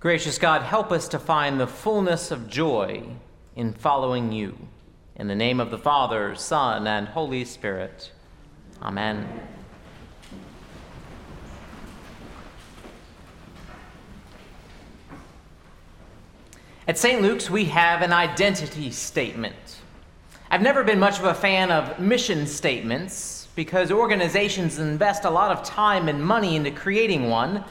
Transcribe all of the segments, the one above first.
Gracious God, help us to find the fullness of joy in following you. In the name of the Father, Son, and Holy Spirit. Amen. At St. Luke's, we have an identity statement. I've never been much of a fan of mission statements because organizations invest a lot of time and money into creating one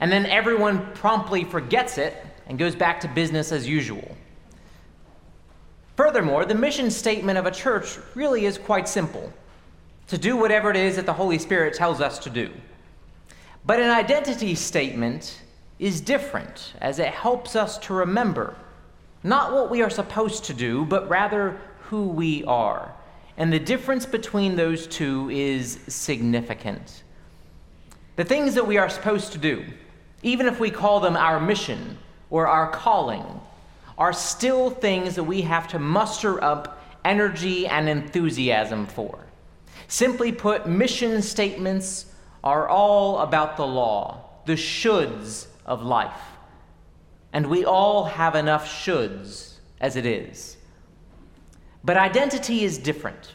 and then everyone promptly forgets it and goes back to business as usual. Furthermore, the mission statement of a church really is quite simple to do whatever it is that the Holy Spirit tells us to do. But an identity statement is different as it helps us to remember not what we are supposed to do, but rather who we are. And the difference between those two is significant. The things that we are supposed to do, even if we call them our mission or our calling, are still things that we have to muster up energy and enthusiasm for. Simply put, mission statements are all about the law, the shoulds of life. And we all have enough shoulds as it is. But identity is different.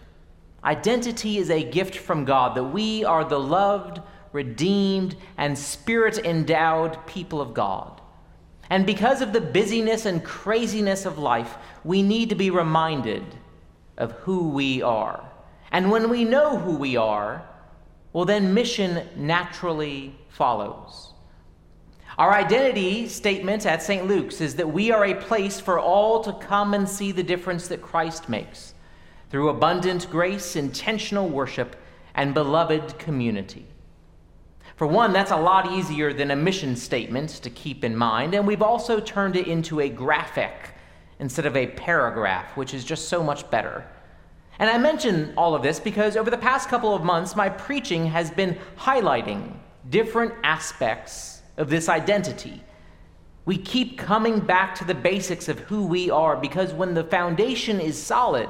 Identity is a gift from God that we are the loved, redeemed, and spirit endowed people of God. And because of the busyness and craziness of life, we need to be reminded of who we are. And when we know who we are, well, then mission naturally follows. Our identity statement at St. Luke's is that we are a place for all to come and see the difference that Christ makes through abundant grace, intentional worship, and beloved community. For one, that's a lot easier than a mission statement to keep in mind, and we've also turned it into a graphic instead of a paragraph, which is just so much better. And I mention all of this because over the past couple of months, my preaching has been highlighting different aspects of this identity. We keep coming back to the basics of who we are because when the foundation is solid,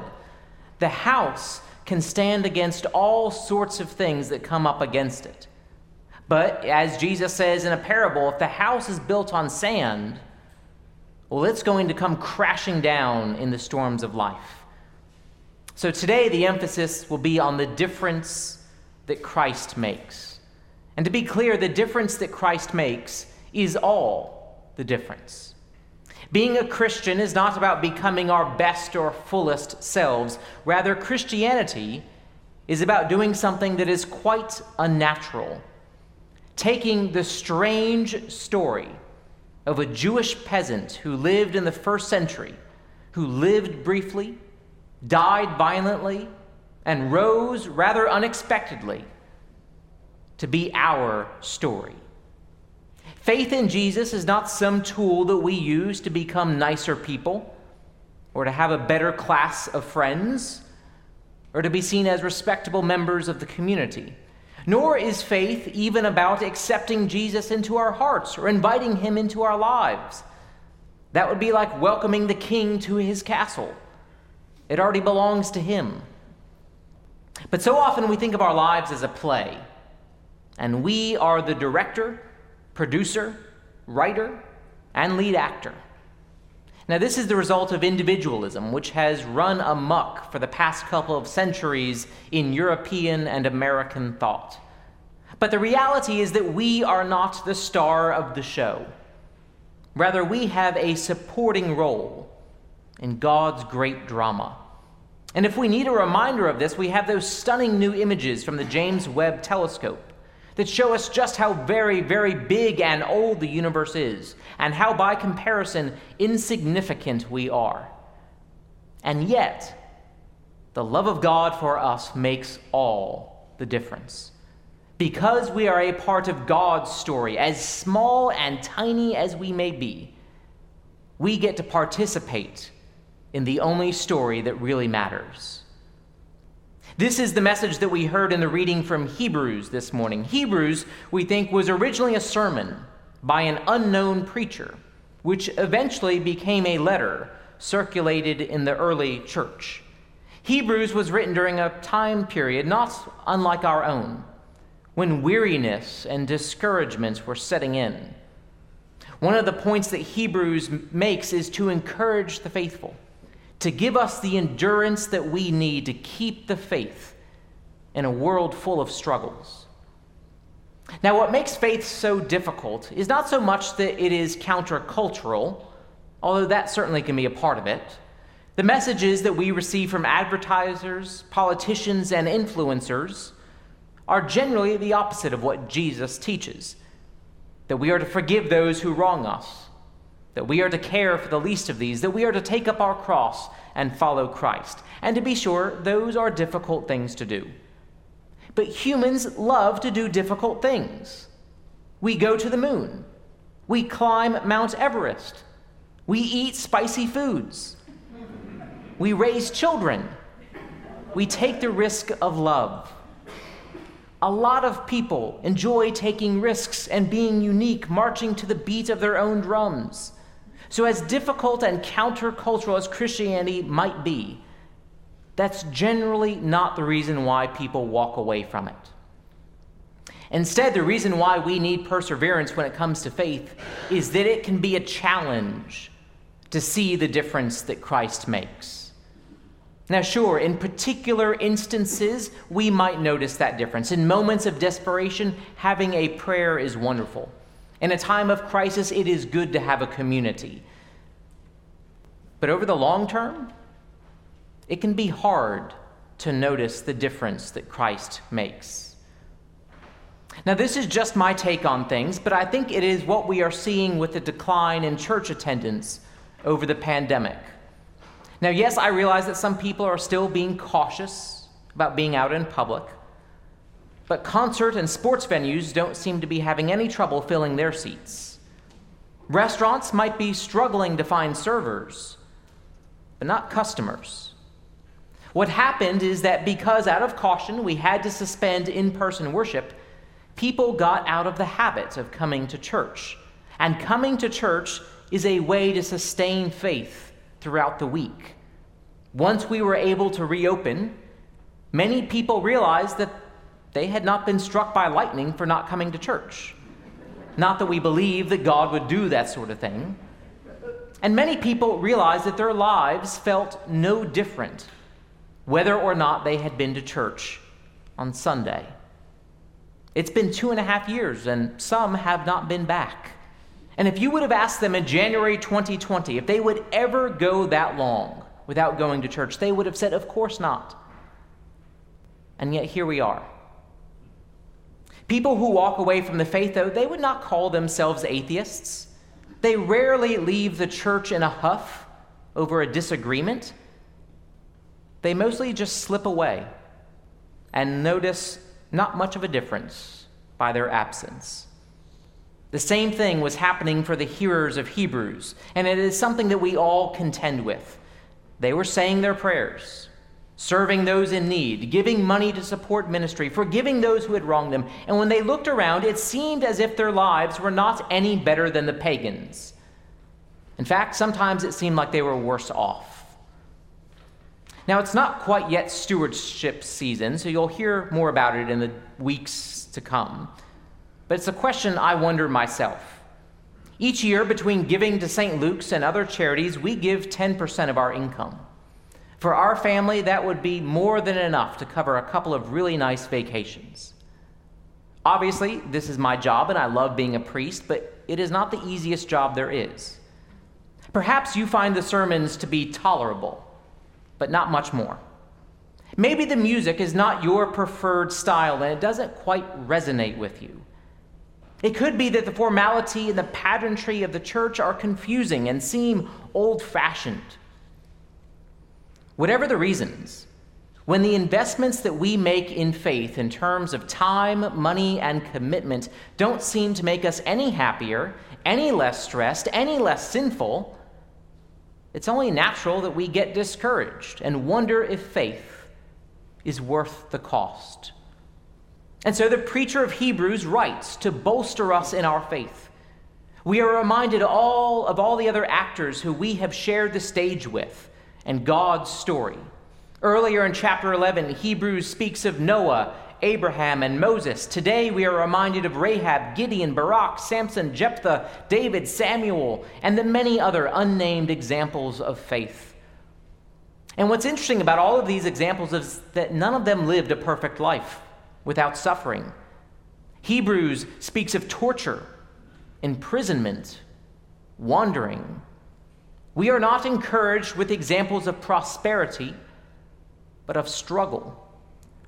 the house can stand against all sorts of things that come up against it. But as Jesus says in a parable, if the house is built on sand, well, it's going to come crashing down in the storms of life. So today, the emphasis will be on the difference that Christ makes. And to be clear, the difference that Christ makes is all the difference. Being a Christian is not about becoming our best or fullest selves. Rather, Christianity is about doing something that is quite unnatural taking the strange story of a Jewish peasant who lived in the first century, who lived briefly, died violently, and rose rather unexpectedly to be our story. Faith in Jesus is not some tool that we use to become nicer people or to have a better class of friends or to be seen as respectable members of the community. Nor is faith even about accepting Jesus into our hearts or inviting him into our lives. That would be like welcoming the king to his castle. It already belongs to him. But so often we think of our lives as a play, and we are the director, producer, writer, and lead actor. Now, this is the result of individualism, which has run amuck for the past couple of centuries in European and American thought. But the reality is that we are not the star of the show. Rather, we have a supporting role in God's great drama. And if we need a reminder of this, we have those stunning new images from the James Webb Telescope that show us just how very, very big and old the universe is, and how, by comparison, insignificant we are. And yet, the love of God for us makes all the difference. Because we are a part of God's story, as small and tiny as we may be, we get to participate in the only story that really matters. This is the message that we heard in the reading from Hebrews this morning. Hebrews, we think, was originally a sermon by an unknown preacher, which eventually became a letter circulated in the early church. Hebrews was written during a time period not unlike our own, when weariness and discouragements were setting in. One of the points that Hebrews makes is to encourage the faithful, to give us the endurance that we need to keep the faith in a world full of struggles. Now, what makes faith so difficult is not so much that it is countercultural, although that certainly can be a part of it. The messages that we receive from advertisers, politicians, and influencers are generally the opposite of what Jesus teaches that we are to forgive those who wrong us, that we are to care for the least of these, that we are to take up our cross and follow Christ. And to be sure, those are difficult things to do. But humans love to do difficult things. We go to the moon. We climb Mount Everest. We eat spicy foods. We raise children. We take the risk of love. A lot of people enjoy taking risks and being unique, marching to the beat of their own drums. So, as difficult and countercultural as Christianity might be, that's generally not the reason why people walk away from it. Instead, the reason why we need perseverance when it comes to faith is that it can be a challenge to see the difference that Christ makes. Now, sure, in particular instances, we might notice that difference. In moments of desperation, having a prayer is wonderful. In a time of crisis, it is good to have a community. But over the long term, it can be hard to notice the difference that Christ makes. Now, this is just my take on things, but I think it is what we are seeing with the decline in church attendance over the pandemic. Now, yes, I realize that some people are still being cautious about being out in public, but concert and sports venues don't seem to be having any trouble filling their seats. Restaurants might be struggling to find servers, but not customers. What happened is that because out of caution we had to suspend in person worship, people got out of the habit of coming to church. And coming to church is a way to sustain faith throughout the week. Once we were able to reopen, many people realized that they had not been struck by lightning for not coming to church. Not that we believe that God would do that sort of thing. And many people realized that their lives felt no different whether or not they had been to church on Sunday. It's been two and a half years, and some have not been back. And if you would have asked them in January 2020 if they would ever go that long without going to church, they would have said, Of course not. And yet here we are. People who walk away from the faith, though, they would not call themselves atheists. They rarely leave the church in a huff over a disagreement they mostly just slip away and notice not much of a difference by their absence. The same thing was happening for the hearers of Hebrews, and it is something that we all contend with. They were saying their prayers, serving those in need, giving money to support ministry, forgiving those who had wronged them, and when they looked around, it seemed as if their lives were not any better than the pagans. In fact, sometimes it seemed like they were worse off. Now, it's not quite yet stewardship season, so you'll hear more about it in the weeks to come. But it's a question I wonder myself. Each year, between giving to St. Luke's and other charities, we give 10% of our income. For our family, that would be more than enough to cover a couple of really nice vacations. Obviously, this is my job and I love being a priest, but it is not the easiest job there is. Perhaps you find the sermons to be tolerable but not much more. Maybe the music is not your preferred style and it doesn't quite resonate with you. It could be that the formality and the pageantry of the church are confusing and seem old fashioned. Whatever the reasons, when the investments that we make in faith in terms of time, money, and commitment don't seem to make us any happier, any less stressed, any less sinful, it's only natural that we get discouraged and wonder if faith is worth the cost. And so the preacher of Hebrews writes to bolster us in our faith. We are reminded all of all the other actors who we have shared the stage with and God's story. Earlier in chapter 11, Hebrews speaks of Noah Abraham, and Moses. Today we are reminded of Rahab, Gideon, Barak, Samson, Jephthah, David, Samuel, and the many other unnamed examples of faith. And what's interesting about all of these examples is that none of them lived a perfect life without suffering. Hebrews speaks of torture, imprisonment, wandering. We are not encouraged with examples of prosperity, but of struggle,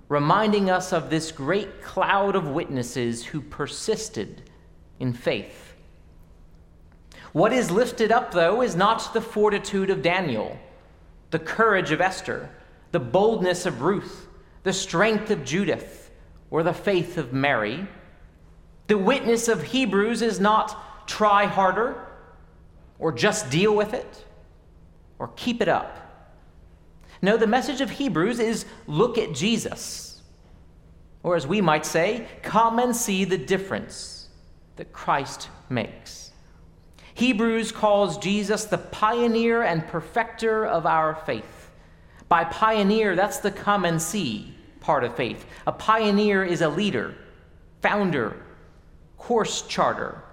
reminding us of this great cloud of witnesses who persisted in faith. What is lifted up, though, is not the fortitude of Daniel, the courage of Esther, the boldness of Ruth, the strength of Judith, or the faith of Mary. The witness of Hebrews is not try harder or just deal with it or keep it up. No, the message of Hebrews is look at Jesus. Or as we might say, come and see the difference that Christ makes. Hebrews calls Jesus the pioneer and perfecter of our faith. By pioneer, that's the come and see part of faith. A pioneer is a leader, founder, course charter.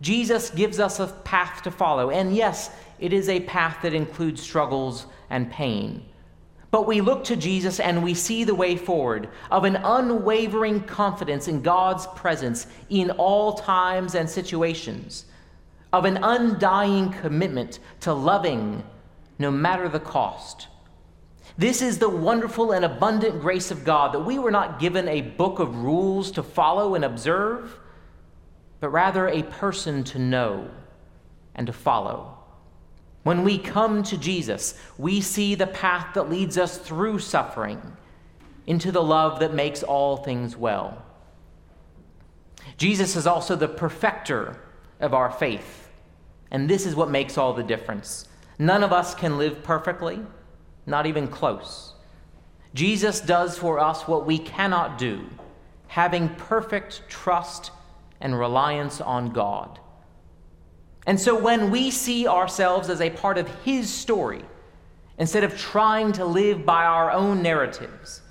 Jesus gives us a path to follow. And yes, it is a path that includes struggles and pain. But we look to Jesus and we see the way forward of an unwavering confidence in God's presence in all times and situations, of an undying commitment to loving no matter the cost. This is the wonderful and abundant grace of God that we were not given a book of rules to follow and observe, but rather a person to know and to follow. When we come to Jesus, we see the path that leads us through suffering into the love that makes all things well. Jesus is also the perfecter of our faith, and this is what makes all the difference. None of us can live perfectly, not even close. Jesus does for us what we cannot do, having perfect trust and reliance on God. And so when we see ourselves as a part of His story, instead of trying to live by our own narratives,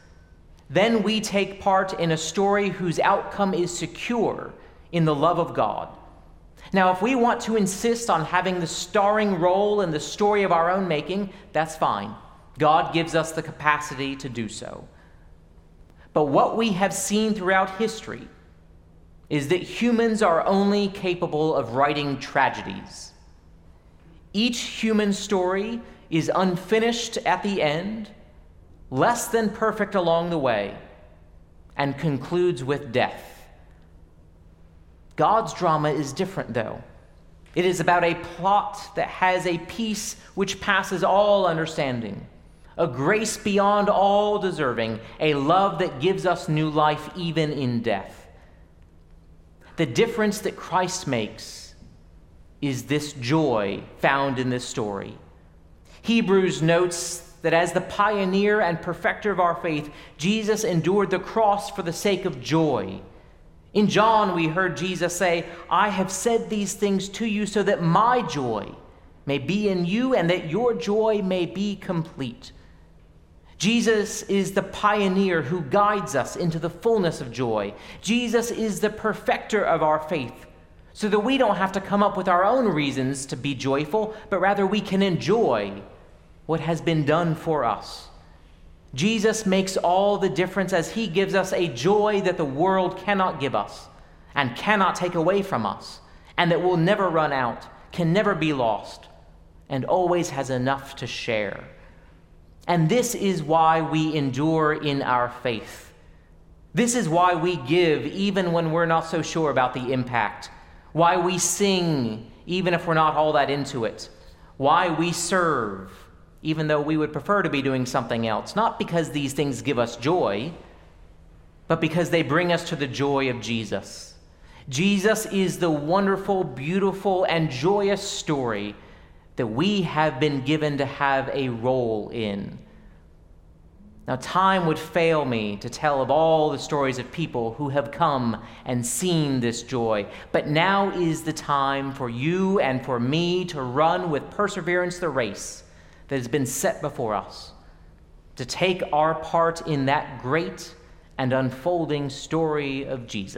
then we take part in a story whose outcome is secure in the love of God. Now, if we want to insist on having the starring role in the story of our own making, that's fine. God gives us the capacity to do so. But what we have seen throughout history is that humans are only capable of writing tragedies. Each human story is unfinished at the end, less than perfect along the way, and concludes with death. God's drama is different, though. It is about a plot that has a peace which passes all understanding, a grace beyond all deserving, a love that gives us new life even in death. The difference that Christ makes is this joy found in this story. Hebrews notes that as the pioneer and perfecter of our faith, Jesus endured the cross for the sake of joy. In John, we heard Jesus say, I have said these things to you so that my joy may be in you and that your joy may be complete. Jesus is the pioneer who guides us into the fullness of joy. Jesus is the perfecter of our faith, so that we don't have to come up with our own reasons to be joyful, but rather we can enjoy what has been done for us. Jesus makes all the difference as he gives us a joy that the world cannot give us and cannot take away from us, and that will never run out, can never be lost, and always has enough to share. And this is why we endure in our faith. This is why we give even when we're not so sure about the impact. Why we sing even if we're not all that into it. Why we serve even though we would prefer to be doing something else. Not because these things give us joy, but because they bring us to the joy of Jesus. Jesus is the wonderful, beautiful, and joyous story that we have been given to have a role in. Now, time would fail me to tell of all the stories of people who have come and seen this joy, but now is the time for you and for me to run with perseverance the race that has been set before us, to take our part in that great and unfolding story of Jesus.